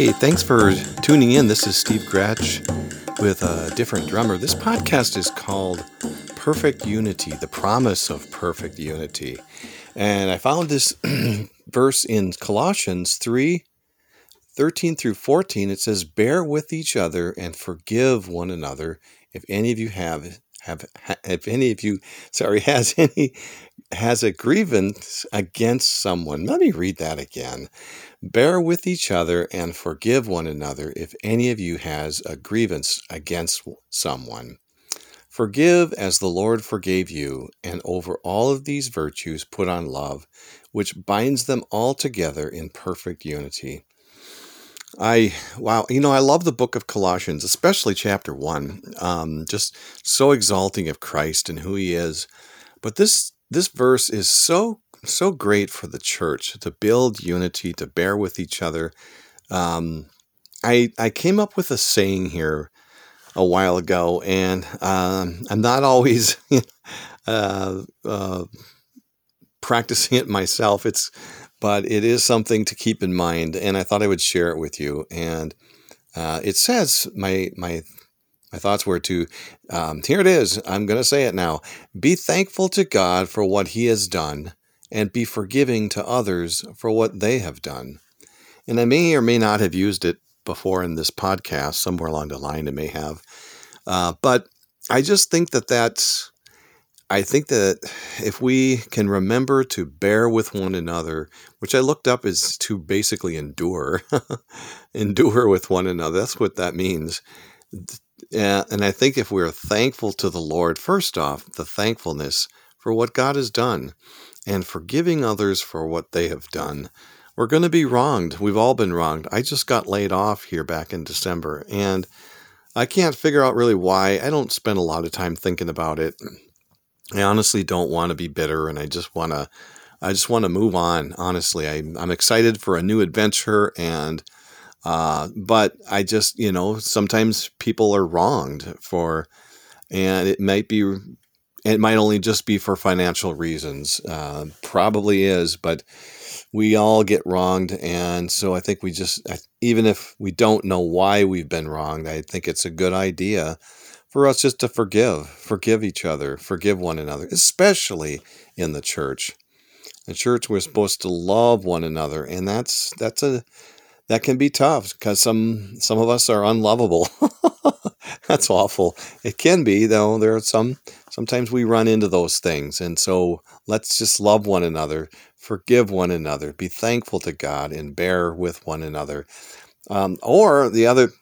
Hey, thanks for tuning in. This is Steve Gretsch with a different drummer. This podcast is called Perfect Unity, the promise of perfect unity. And I found this verse in Colossians 3 13 through 14. It says, Bear with each other and forgive one another if any of you have have if any of you sorry has any has a grievance against someone let me read that again. Bear with each other and forgive one another if any of you has a grievance against someone. Forgive as the lord forgave you and over all of these virtues put on love which binds them all together in perfect unity I wow, you know, I love the book of Colossians, especially chapter one. Um, just so exalting of Christ and who He is. But this this verse is so so great for the church to build unity, to bear with each other. Um, I I came up with a saying here a while ago, and um, I'm not always uh, uh, practicing it myself. It's but it is something to keep in mind, and I thought I would share it with you. And uh, it says my my my thoughts were to um, here it is. I'm going to say it now. Be thankful to God for what He has done, and be forgiving to others for what they have done. And I may or may not have used it before in this podcast. Somewhere along the line, it may have. Uh, but I just think that that's I think that if we can remember to bear with one another, which I looked up is to basically endure, endure with one another. That's what that means. And I think if we're thankful to the Lord, first off, the thankfulness for what God has done and forgiving others for what they have done, we're going to be wronged. We've all been wronged. I just got laid off here back in December, and I can't figure out really why. I don't spend a lot of time thinking about it I honestly don't want to be bitter and I just want to I just want to move on. Honestly, I, I'm excited for a new adventure and uh, but I just, you know, sometimes people are wronged for, and it might be, it might only just be for financial reasons. Uh, probably is, but we all get wronged. And so I think we just, even if we don't know why we've been wronged, I think it's a good idea for us just to forgive, forgive each other, forgive one another, especially in the church. The church, we're supposed to love one another, and that's that's a that can be tough because some some of us are unlovable. that's awful. It can be though. There are some sometimes we run into those things, and so let's just love one another, forgive one another, be thankful to God, and bear with one another. Um, or the other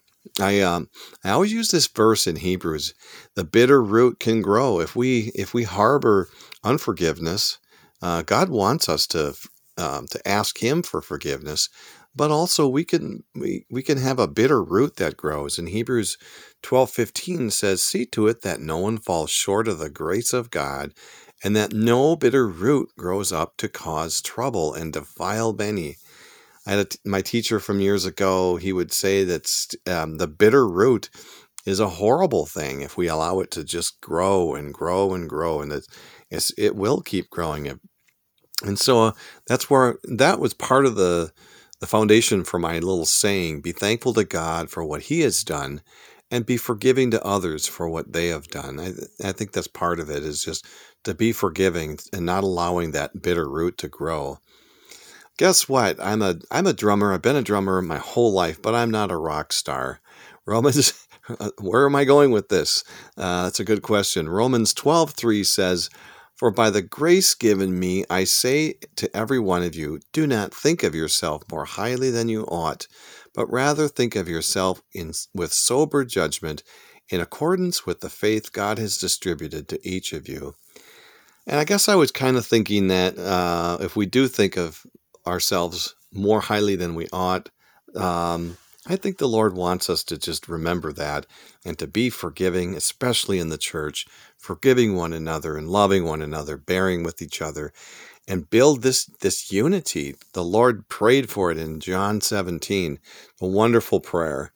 I um I always use this verse in Hebrews. The bitter root can grow if we if we harbor unforgiveness. Uh, God wants us to um, to ask Him for forgiveness, but also we can we, we can have a bitter root that grows. In Hebrews twelve fifteen says, "See to it that no one falls short of the grace of God, and that no bitter root grows up to cause trouble and defile many." I had my teacher from years ago. He would say that um, the bitter root is a horrible thing if we allow it to just grow and grow and grow, and it it will keep growing. It, And so uh, that's where that was part of the the foundation for my little saying: "Be thankful to God for what He has done." And be forgiving to others for what they have done. I, I think that's part of it is just to be forgiving and not allowing that bitter root to grow guess what? I'm a I'm a drummer. I've been a drummer my whole life, but I'm not a rock star. Romans, where am I going with this? Uh, that's a good question. Romans 12:3 says, "For by the grace given me, I say to every one of you, do not think of yourself more highly than you ought, but rather think of yourself in with sober judgment, in accordance with the faith God has distributed to each of you." And I guess I was kind of thinking that uh, if we do think of ourselves more highly than we ought. Um, I think the Lord wants us to just remember that and to be forgiving, especially in the church, forgiving one another and loving one another, bearing with each other, and build this this unity. The Lord prayed for it in John 17, a wonderful prayer.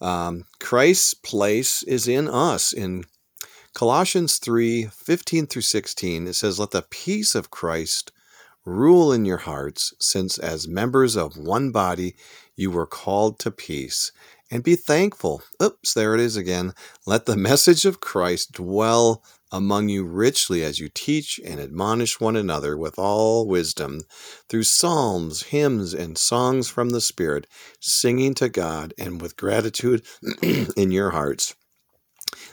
Um, Christ's place is in us. In Colossians 3 15 through 16, it says, Let the peace of Christ rule in your hearts, since as members of one body you were called to peace. And be thankful. Oops, there it is again. Let the message of Christ dwell among you richly as you teach and admonish one another with all wisdom through psalms, hymns, and songs from the Spirit, singing to God and with gratitude in your hearts.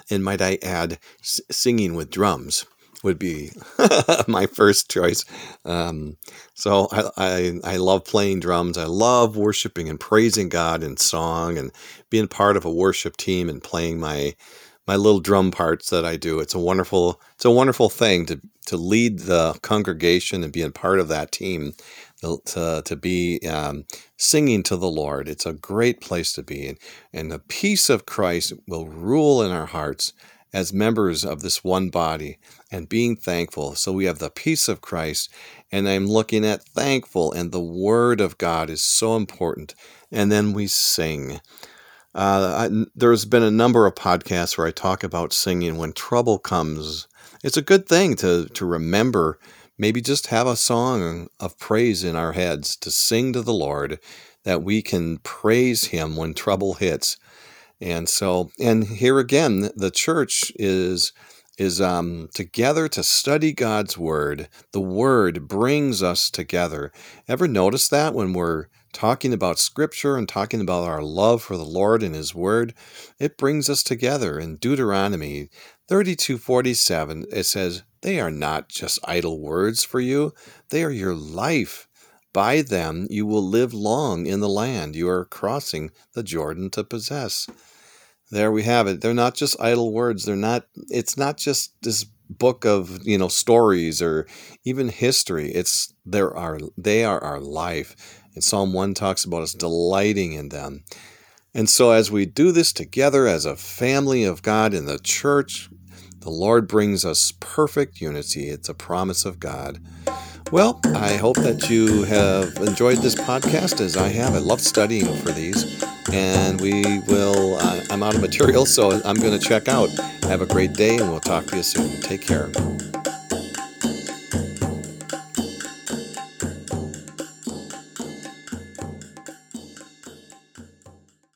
And might I add, singing with drums would be my first choice. Um, so I, I, I love playing drums. I love worshiping and praising God in song and being part of a worship team and playing my my little drum parts that I do. It's a wonderful it's a wonderful thing to to lead the congregation and being part of that team. To, to be um, singing to the Lord. It's a great place to be. And, and the peace of Christ will rule in our hearts as members of this one body and being thankful. So we have the peace of Christ, and I'm looking at thankful, and the Word of God is so important. And then we sing. Uh, I, there's been a number of podcasts where I talk about singing when trouble comes. It's a good thing to to remember. Maybe just have a song of praise in our heads to sing to the Lord, that we can praise Him when trouble hits. And so, and here again, the church is is um, together to study God's word. The word brings us together. Ever notice that when we're talking about Scripture and talking about our love for the Lord and His Word, it brings us together. In Deuteronomy 32:47, it says, "They are not just idle words for you; they are your life. By them you will live long in the land you are crossing the Jordan to possess." There we have it. They're not just idle words. They're not. It's not just this book of you know stories or even history. It's there are they are our life and Psalm 1 talks about us delighting in them. And so, as we do this together as a family of God in the church, the Lord brings us perfect unity. It's a promise of God. Well, I hope that you have enjoyed this podcast as I have. I love studying for these. And we will, uh, I'm out of material, so I'm going to check out. Have a great day, and we'll talk to you soon. Take care.